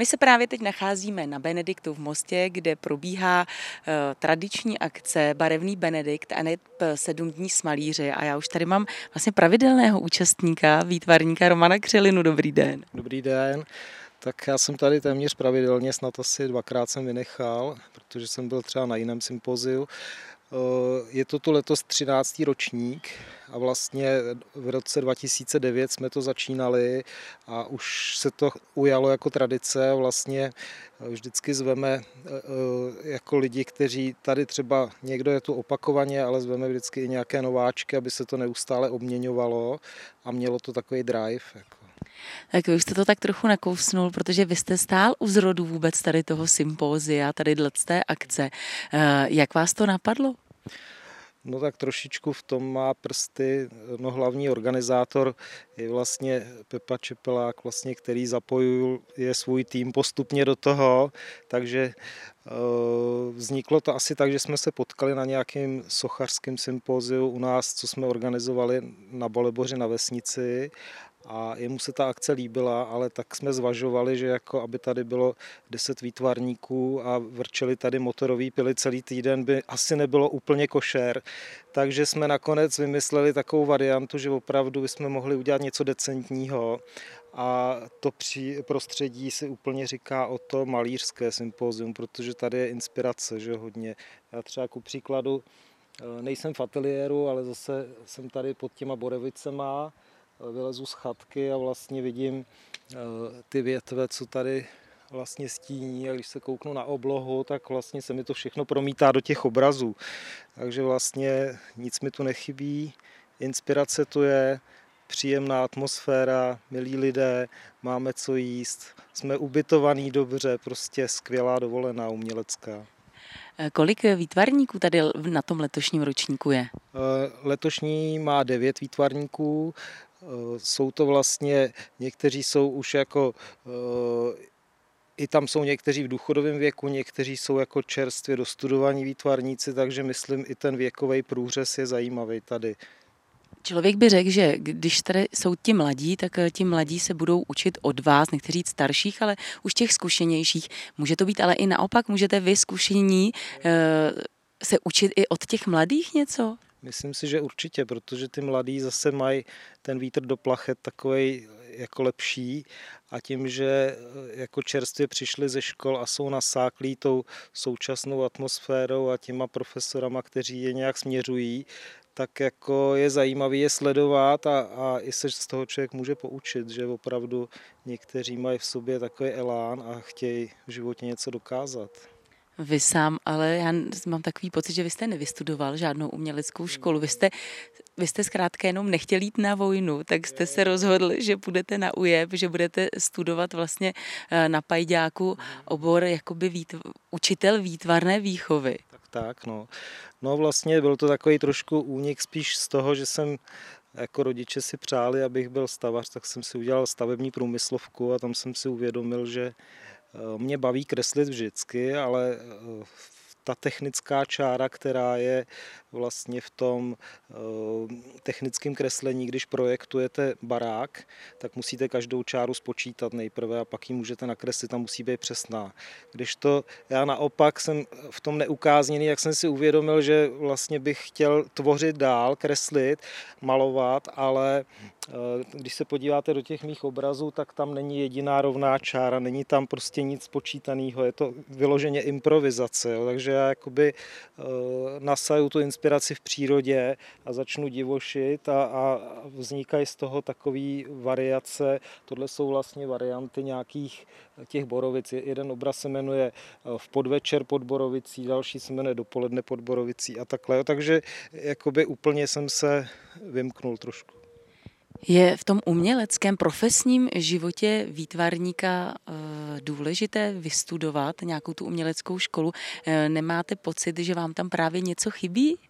My se právě teď nacházíme na Benediktu v Mostě, kde probíhá uh, tradiční akce Barevný Benedikt a ne sedm dní smalíře. A já už tady mám vlastně pravidelného účastníka, výtvarníka Romana Křelinu. Dobrý den. Dobrý den. Tak já jsem tady téměř pravidelně, snad asi dvakrát jsem vynechal, protože jsem byl třeba na jiném sympoziu. Eh, je to tu letos 13. ročník a vlastně v roce 2009 jsme to začínali a už se to ujalo jako tradice. Vlastně vždycky zveme eh, jako lidi, kteří tady třeba někdo je tu opakovaně, ale zveme vždycky i nějaké nováčky, aby se to neustále obměňovalo a mělo to takový drive. Jako. Tak vy už jste to tak trochu nakousnul, protože vy jste stál u zrodu vůbec tady toho sympózia, tady té akce. Eh, jak vás to napadlo? No tak trošičku v tom má prsty, no hlavní organizátor je vlastně Pepa Čepelák, vlastně, který zapojuje svůj tým postupně do toho, takže eh, vzniklo to asi tak, že jsme se potkali na nějakém sochařském sympóziu u nás, co jsme organizovali na Boleboři na vesnici a jemu se ta akce líbila, ale tak jsme zvažovali, že jako aby tady bylo 10 výtvarníků a vrčeli tady motorový pily celý týden, by asi nebylo úplně košer. Takže jsme nakonec vymysleli takovou variantu, že opravdu bychom mohli udělat něco decentního a to při prostředí si úplně říká o to malířské sympózium, protože tady je inspirace, že hodně. Já třeba ku příkladu eh, nejsem v ateliéru, ale zase jsem tady pod těma Borevicema, vylezu z chatky a vlastně vidím eh, ty větve, co tady vlastně stíní a když se kouknu na oblohu, tak vlastně se mi to všechno promítá do těch obrazů. Takže vlastně nic mi tu nechybí, inspirace tu je, příjemná atmosféra, milí lidé, máme co jíst, jsme ubytovaní dobře, prostě skvělá dovolená umělecká. Eh, kolik výtvarníků tady na tom letošním ročníku je? Eh, letošní má devět výtvarníků, jsou to vlastně, někteří jsou už jako eh, i tam jsou někteří v důchodovém věku, někteří jsou jako čerstvě dostudovaní výtvarníci, takže myslím, i ten věkový průřez je zajímavý tady. Člověk by řekl, že když tady jsou ti mladí, tak eh, ti mladí se budou učit od vás, říct starších, ale už těch zkušenějších. Může to být ale i naopak, můžete vy zkušení se učit i od těch mladých něco? Myslím si, že určitě, protože ty mladí zase mají ten vítr do plachet takový jako lepší a tím, že eh, jako čerstvě přišli ze škol a jsou nasáklí tou současnou atmosférou a těma profesorama, kteří je nějak směřují, tak jako je zajímavý je sledovat a, a i se z toho člověk může poučit, že opravdu někteří mají v sobě takový elán a chtějí v životě něco dokázat. Vy sám, ale já mám takový pocit, že vy jste nevystudoval žádnou uměleckou školu. Vy jste, vy jste zkrátka jenom nechtěl jít na vojnu, tak jste se rozhodl, že budete na UJEP, že budete studovat vlastně eh, na Pajďáku obor jakoby výtv, učitel výtvarné výchovy. Tak, tak, no. No vlastně byl to takový trošku únik spíš z toho, že jsem jako rodiče si přáli, abych byl stavař, tak jsem si udělal stavební průmyslovku a tam jsem si uvědomil, že mě baví kreslit vždycky, ale eh, ta technická čára, která je vlastně v tom eh, technickém kreslení, když projektujete barák, tak musíte každou čáru spočítat nejprve a pak ji můžete nakreslit a musí být přesná. Když to já naopak jsem v tom neukázněný, jak jsem si uvědomil, že vlastně bych chtěl tvořit dál, kreslit, malovat, ale eh, když se podíváte do těch mých obrazů, tak tam není jediná rovná čára, není tam prostě nic spočítaného, je to vyloženě improvizace, jo, takže já jakoby eh, nasaju tu inspiraci inspiraci v přírodě a začnu divošit a, a vznikají z toho takové variace. Tohle jsou vlastně varianty nějakých těch borovic. Jeden obraz se jmenuje eh, v podvečer pod Borovicí, další se jmenuje dopoledne pod Borovicí a takhle. Takže jakoby úplně jsem se vymknul trošku. Je v tom uměleckém profesním životě výtvarníka eh, důležité vystudovat nějakou tu uměleckou školu? Eh, nemáte pocit, že vám tam právě něco chybí?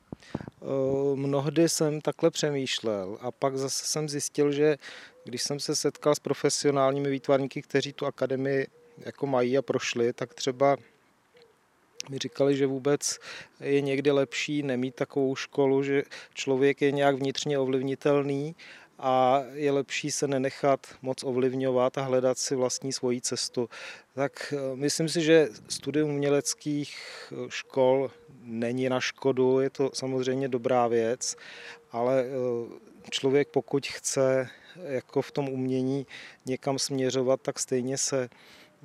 Eh, mnohdy jsem takhle přemýšlel a pak zase jsem zjistil, že když jsem se setkal s profesionálními výtvarníky, kteří tu akademii jako mají a prošli, tak třeba mi říkali, že vůbec je někdy lepší nemít takovou školu, že člověk je nějak vnitřně ovlivnitelný a je lepší se nenechat moc ovlivňovat a hledat si vlastní svoji cestu. Tak eh, myslím si, že studium uměleckých eh, škol není na škodu, je to samozřejmě dobrá věc, ale člověk pokud chce jako v tom umění někam směřovat, tak stejně se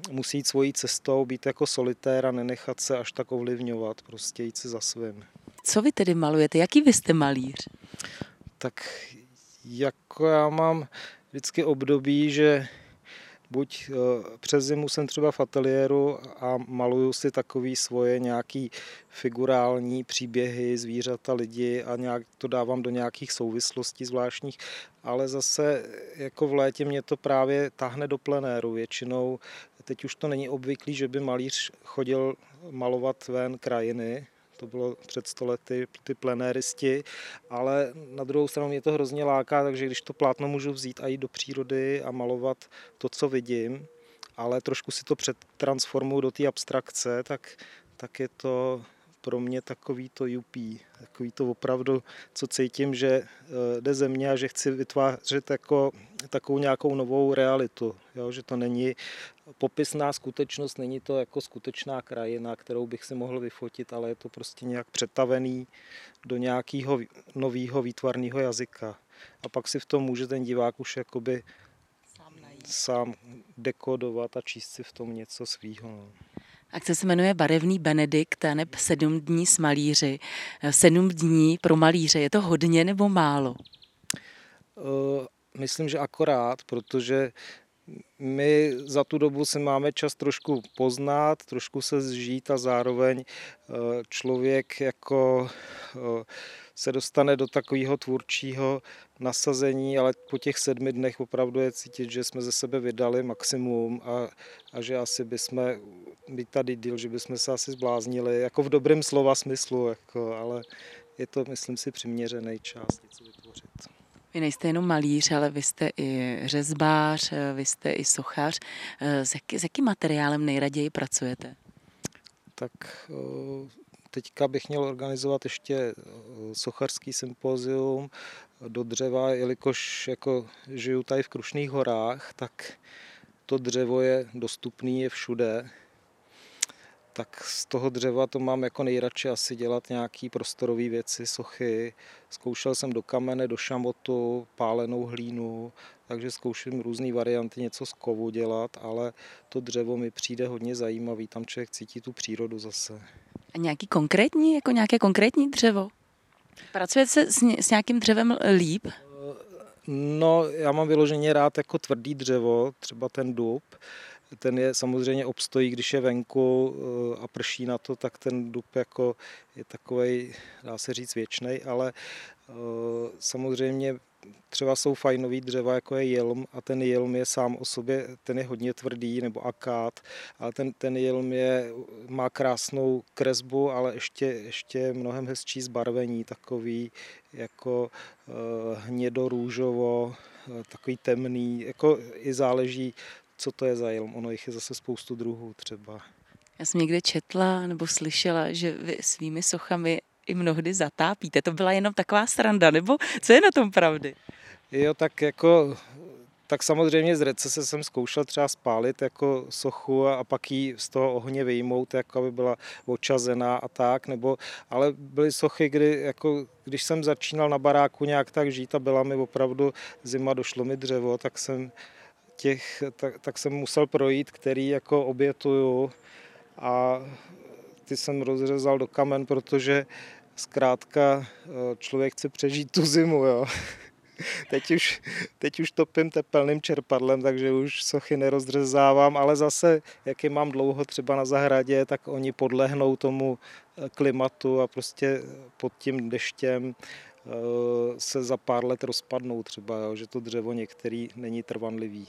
musí jít svojí cestou, být jako solitér a nenechat se až tak ovlivňovat, prostě jít si za svým. Co vy tedy malujete? Jaký vy jste malíř? Tak jako já mám vždycky období, že buď eh, přes zimu jsem třeba v ateliéru a maluju si takový svoje nějaký figurální příběhy, zvířata, lidi a nějak to dávám do nějakých souvislostí zvláštních, ale zase jako v létě mě to právě tahne do plenéru. Většinou teď už to není obvyklý, že by malíř chodil malovat ven krajiny, to bylo před stolety ty plenéristi, ale na druhou stranu mě to hrozně láká, takže když to plátno můžu vzít a jít do přírody a malovat to, co vidím, ale trošku si to přetransformuju do té abstrakce, tak, tak je to pro mě takový to jupí, takový to opravdu, co cítím, že eh, jde ze mě a že chci vytvářet jako takovou nějakou novou realitu, jo? že to není popisná skutečnost, není to jako skutečná krajina, kterou bych si mohl vyfotit, ale je to prostě nějak přetavený do nějakého nového výtvarného jazyka. A pak si v tom může ten divák už jakoby sám, sám dekodovat a číst si v tom něco svýho. No. Akce se jmenuje Barevný Benedikt, neb sedm dní s malíři. Sedm dní pro malíře, je to hodně nebo málo? Uh, myslím, že akorát, protože my za tu dobu si máme čas trošku poznat, trošku se zžít a zároveň eh, člověk jako eh, se dostane do takového tvůrčího nasazení, ale po těch sedmi dnech opravdu je cítit, že jsme ze sebe vydali maximum a, a že asi bychom být tady díl, že bychom se asi zbláznili, jako v dobrém slova smyslu, jako, ale je to, myslím si, přiměřený čas něco vytvořit. Vy nejste jenom malíř, ale vy jste i řezbář, vy jste i sochař. S, jaký, s jakým materiálem nejraději pracujete? Tak teďka bych měl organizovat ještě sochařský sympozium do dřeva, jelikož jako žiju tady v Krušných horách, tak to dřevo je dostupné je všude tak z toho dřeva to mám jako nejradši asi dělat nějaký prostorové věci, sochy. Zkoušel jsem do kamene, do šamotu, pálenou hlínu, takže zkouším různé varianty něco z kovu dělat, ale to dřevo mi přijde hodně zajímavý, tam člověk cítí tu přírodu zase. A nějaký konkrétní, jako nějaké konkrétní dřevo? Pracujete se s, s nějakým dřevem líp? No, já mám vyloženě rád jako tvrdý dřevo, třeba ten dub, ten je samozřejmě obstojí, když je venku eh, a prší na to, tak ten dub jako je takový, dá se říct, věčný, ale eh, samozřejmě třeba jsou fajnový dřeva, jako je jelm a ten jelm je sám o sobě, ten je hodně tvrdý, nebo akát, ale ten, ten jelm je, má krásnou kresbu, ale ještě, ještě mnohem hezčí zbarvení, takový jako uh, hnědo-růžovo, takový temný, jako i záleží, co to je za jelm. Ono jich je zase spoustu druhů třeba. Já jsem někde četla nebo slyšela, že vy svými sochami i mnohdy zatápíte. To byla jenom taková sranda, nebo co je na tom pravdy? Jo, tak jako tak samozřejmě z recese jsem zkoušel třeba spálit jako sochu a, a pak ji z toho ohně vyjmout, jako aby byla očazená a tak, nebo, ale byly sochy, kdy, jako, když jsem začínal na baráku nějak tak žít a byla mi opravdu zima, došlo mi dřevo, tak jsem těch, tak, tak jsem musel projít, který jako obětuju a ty jsem rozřezal do kamen, protože zkrátka eh, člověk chce přežít tu zimu, jo. Teď už, teď už topím tepelným čerpadlem, takže už sochy nerozřezávám, ale zase, jak je mám dlouho třeba na zahradě, tak oni podlehnou tomu eh, klimatu a prostě pod tím deštěm eh, se za pár let rozpadnou třeba, jo, že to dřevo některý není trvanlivý.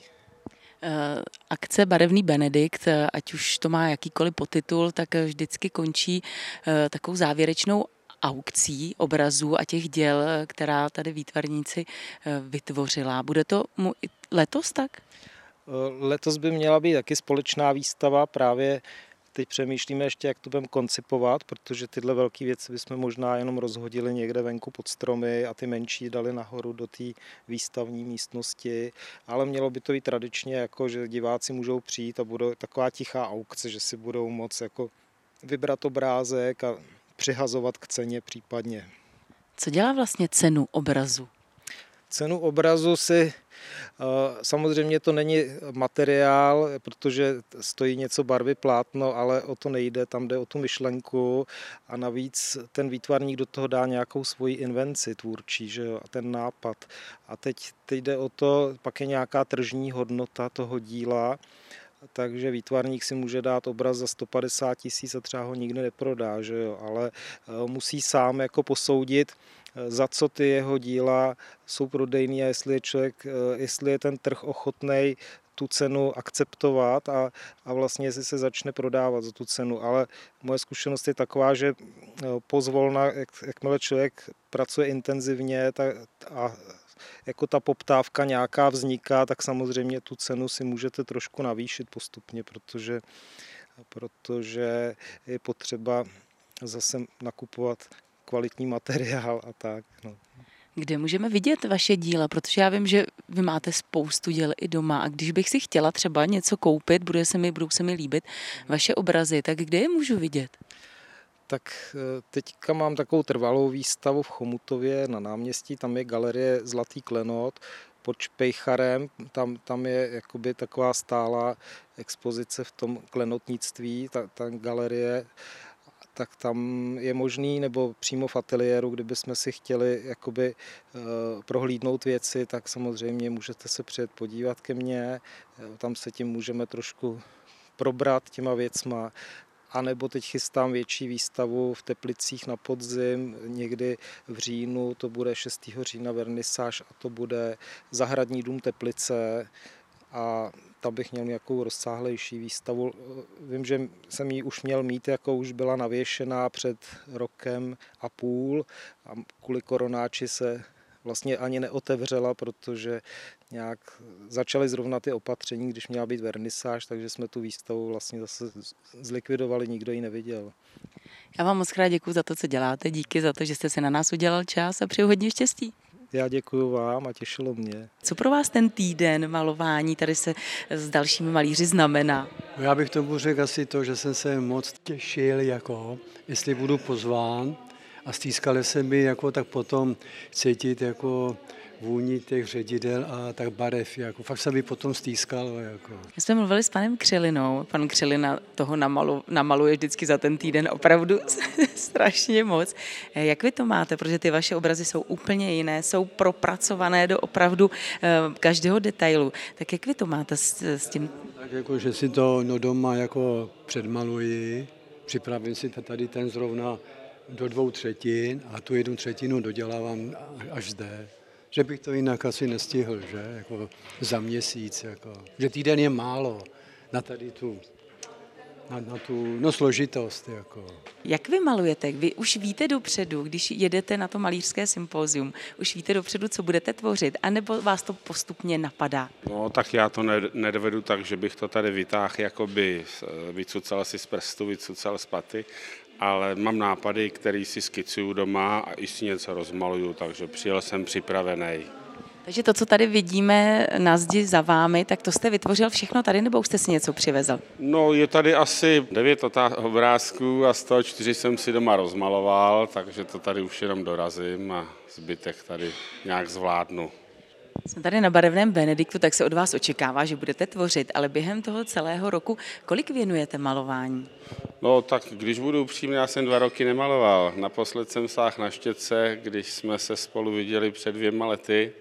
Eh, akce Barevný Benedikt, eh, ať už to má jakýkoliv potitul, tak vždycky končí eh, takovou závěrečnou aukcí obrazů a těch děl, která tady výtvarníci vytvořila. Bude to letos tak? Letos by měla být taky společná výstava právě teď přemýšlíme ještě, jak to budeme koncipovat, protože tyhle velké věci bychom možná jenom rozhodili někde venku pod stromy a ty menší dali nahoru do té výstavní místnosti, ale mělo by to být tradičně jako, že diváci můžou přijít a bude taková tichá aukce, že si budou moc jako vybrat obrázek a přihazovat k ceně případně. Co dělá vlastně cenu obrazu? Cenu obrazu si samozřejmě to není materiál, protože stojí něco barvy plátno, ale o to nejde, tam jde o tu myšlenku a navíc ten výtvarník do toho dá nějakou svoji invenci tvůrčí, že jo, a ten nápad. A teď, teď jde o to, pak je nějaká tržní hodnota toho díla, takže výtvarník si může dát obraz za 150 tisíc a třeba ho nikdy neprodá, že jo? ale eh, musí sám jako posoudit, eh, za co ty jeho díla jsou prodejný a jestli je člověk, eh, jestli je ten trh ochotný tu cenu akceptovat a, a vlastně jestli se začne prodávat za tu cenu. Ale moje zkušenost je taková, že pozvolna, jak, jakmile člověk pracuje intenzivně tak, a jako ta poptávka nějaká vzniká, tak samozřejmě tu cenu si můžete trošku navýšit postupně, protože, protože je potřeba zase nakupovat kvalitní materiál a tak. No. Kde můžeme vidět vaše díla? Protože já vím, že vy máte spoustu děl i doma a když bych si chtěla třeba něco koupit, bude se mi, budou se mi líbit vaše obrazy, tak kde je můžu vidět? tak eh, teďka mám takovou trvalou výstavu v Chomutově na náměstí, tam je galerie Zlatý klenot, pod Špejcharem, tam, tam je jakoby taková stálá expozice v tom klenotnictví, ta, ta galerie, tak tam je možný, nebo přímo v ateliéru, kdybychom si chtěli jakoby uh, prohlídnout věci, tak samozřejmě můžete se přijet podívat ke mně, tam se tím můžeme trošku probrat těma věcma a nebo teď chystám větší výstavu v Teplicích na podzim, někdy v říjnu, to bude 6. října vernisáž a to bude Zahradní dům Teplice a tam bych měl nějakou rozsáhlejší výstavu. Vím, že jsem ji už měl mít, jako už byla navěšená před rokem a půl a kvůli koronáči se vlastně ani neotevřela, protože nějak začaly zrovna ty opatření, když měla být vernisáž, takže jsme tu výstavu vlastně zase zlikvidovali, nikdo ji neviděl. Já vám moc děkuji za to, co děláte, díky za to, že jste se na nás udělal čas a přeju hodně štěstí. Já děkuji vám a těšilo mě. Co pro vás ten týden malování tady se s dalšími malíři znamená? Já bych tomu řekl asi to, že jsem se moc těšil, jako, jestli budu pozván a stýskali se mi jako tak potom cítit jako vůni těch ředidel a tak barev. Jako, fakt se mi potom stýskalo. Jako. My jsme mluvili s panem Křelinou. Pan Křelina toho namalu, namaluje vždycky za ten týden opravdu strašně moc. Jak vy to máte? Protože ty vaše obrazy jsou úplně jiné, jsou propracované do opravdu eh, každého detailu. Tak jak vy to máte s, s tím? Tak jako, že si to no, doma jako předmaluji, připravím si tady ten zrovna do dvou třetin a tu jednu třetinu dodělávám až zde. Že bych to jinak asi nestihl, že? Jako za měsíc. Jako. Že týden je málo na tady tu na, na tu no, složitost. Jako. Jak vy malujete? Vy už víte dopředu, když jedete na to malířské sympózium, už víte dopředu, co budete tvořit, anebo vás to postupně napadá? No, tak já to nedovedu tak, že bych to tady vytáhl, jakoby vycucal si z prstu, vycucal z paty, ale mám nápady, které si skicuju doma a i si něco rozmaluju, takže přijel jsem připravený. Takže to, co tady vidíme na zdi za vámi, tak to jste vytvořil všechno tady, nebo už jste si něco přivezl? No, je tady asi devět obrázků a z toho čtyři jsem si doma rozmaloval, takže to tady už jenom dorazím a zbytek tady nějak zvládnu. Jsme tady na barevném Benediktu, tak se od vás očekává, že budete tvořit, ale během toho celého roku kolik věnujete malování? No tak když budu upřímný, já jsem dva roky nemaloval. Naposled jsem sáhl na štětce, když jsme se spolu viděli před dvěma lety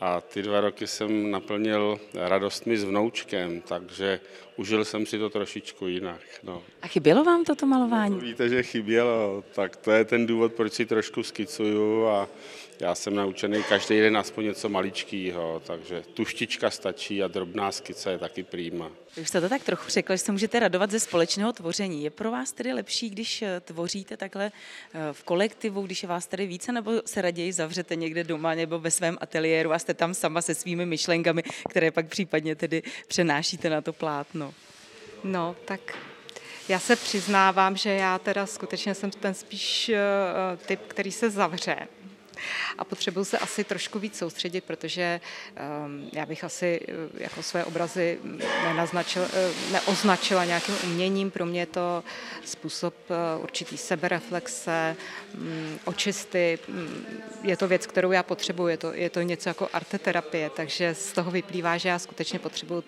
a ty dva roky jsem naplnil radostmi s vnoučkem, takže užil jsem si to trošičku jinak. No. A chybělo vám toto malování? No, víte, že chybělo, tak to je ten důvod, proč si trošku skicuju a já jsem naučený každý den aspoň něco maličkýho, takže tuštička stačí a drobná skice je taky prýma. Už jste to tak trochu řekl, že se můžete radovat ze společného tvoření. Je pro vás tedy lepší, když eh, tvoříte takhle eh, v kolektivu, když je vás tady více, nebo se raději zavřete někde doma nebo ve svém ateliéru a jste tam sama se svými myšlenkami, které pak případně tedy přenášíte na to plátno? No, tak Já se přiznávám, že já teda skutečně jsem ten spíš uh, typ, který se zavře a potřebuju se asi trošku víc soustředit, protože um, já bych asi uh, jako své obrazy uh, neoznačila nějakým uměním. Pro mě je to způsob uh, určitý sebereflexe, um, očisty. Um, je to věc, kterou já potřebuji, je to, je to něco jako arteterapie, takže z toho vyplývá, že já skutečně potřebuji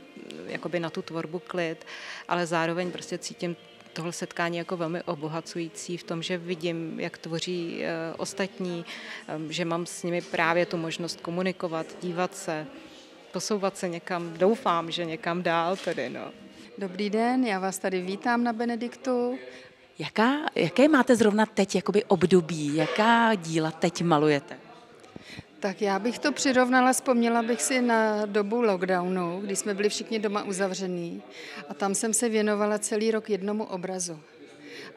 jakoby na tu tvorbu klid, ale zároveň prostě cítím tohle setkání jako velmi obohacující v tom, že vidím, jak tvoří eh, ostatní, ehm, že mám s nimi právě tu možnost komunikovat, dívat se, posouvat se někam, doufám, že někam dál tedy, no. Dobrý den, já vás tady vítám na Benediktu. Jaká, jaké máte zrovna teď jakoby období? Jaká díla teď malujete? Tak já bych to přirovnala, vzpomněla bych si na dobu lockdownu, kdy jsme byli všichni doma uzavření a tam jsem se věnovala celý rok jednomu obrazu.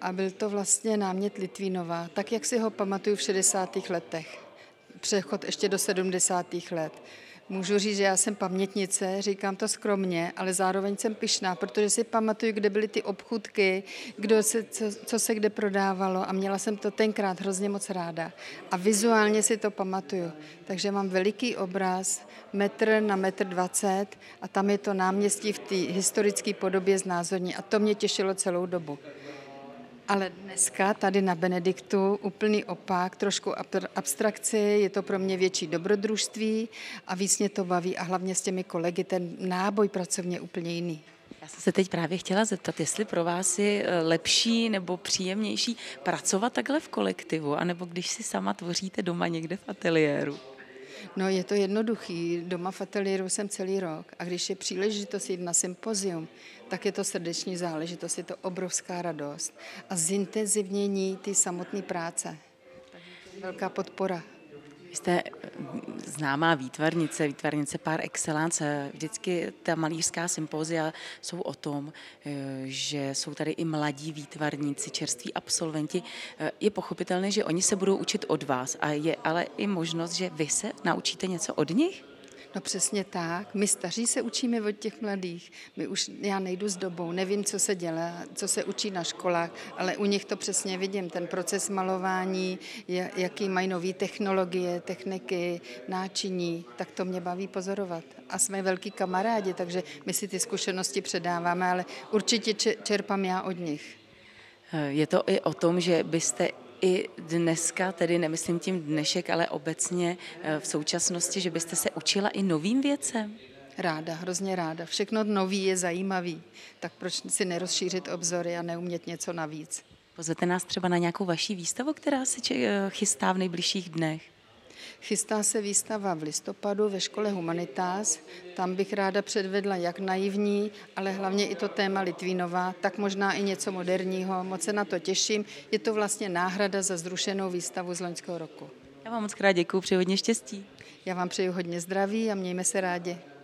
A byl to vlastně námět Litvínova, tak jak si ho pamatuju v 60. letech. Přechod ještě do 70. let. Můžu říct, že já jsem pamětnice, říkám to skromně, ale zároveň jsem pyšná, protože si pamatuju, kde byly ty obchudky, kdo se, co, co se kde prodávalo a měla jsem to tenkrát hrozně moc ráda. A vizuálně si to pamatuju. Takže mám veliký obraz, metr na metr dvacet a tam je to náměstí v té historické podobě znázorní a to mě těšilo celou dobu. Ale dneska tady na Benediktu úplný opak, trošku abstrakci, je to pro mě větší dobrodružství a víc mě to baví a hlavně s těmi kolegy ten náboj pracovně úplně jiný. Já jsem se teď právě chtěla zeptat, jestli pro vás je eh, lepší nebo příjemnější pracovat takhle v kolektivu, anebo když si sama tvoříte doma někde v ateliéru. No je to jednoduchý. Doma v ateliéru jsem celý rok a když je příležitost jít na sympozium, tak je to srdeční záležitost, je to obrovská radost a zintenzivnění ty samotné práce. Velká podpora. Vy jste známá výtvarnice, výtvarnice par excellence. Vždycky ta malířská sympózia jsou o tom, eh, že jsou tady i mladí výtvarníci, čerství absolventi. Eh, je pochopitelné, že oni se budou učit od vás a je ale i možnost, že vy se naučíte něco od nich? No přesně tak. My staří se učíme od těch mladých. My už, já nejdu s dobou, nevím, co se dělá, co se učí na školách, ale u nich to přesně vidím. Ten proces malování, jaký mají nové technologie, techniky, náčiní, tak to mě baví pozorovat. A jsme velký kamarádi, takže my si ty zkušenosti předáváme, ale určitě čerpám já od nich. Je to i o tom, že byste i dneska, tedy nemyslím tím dnešek, ale obecně eh, v současnosti, že byste se učila i novým věcem? Ráda, hrozně ráda. Všechno nový je zajímavý, tak proč si nerozšířit obzory a neumět něco navíc? Pozvete nás třeba na nějakou vaší výstavu, která se eh, chystá v nejbližších dnech? Chystá se výstava v listopadu ve škole Humanitas. Tam bych ráda předvedla jak naivní, ale hlavně i to téma Litvínova, tak možná i něco moderního. Moc se na to těším. Je to vlastně náhrada za zrušenou výstavu z loňského roku. Já vám moc krát děkuji, přeji hodně štěstí. Já vám přeju hodně zdraví a mějme se rádi.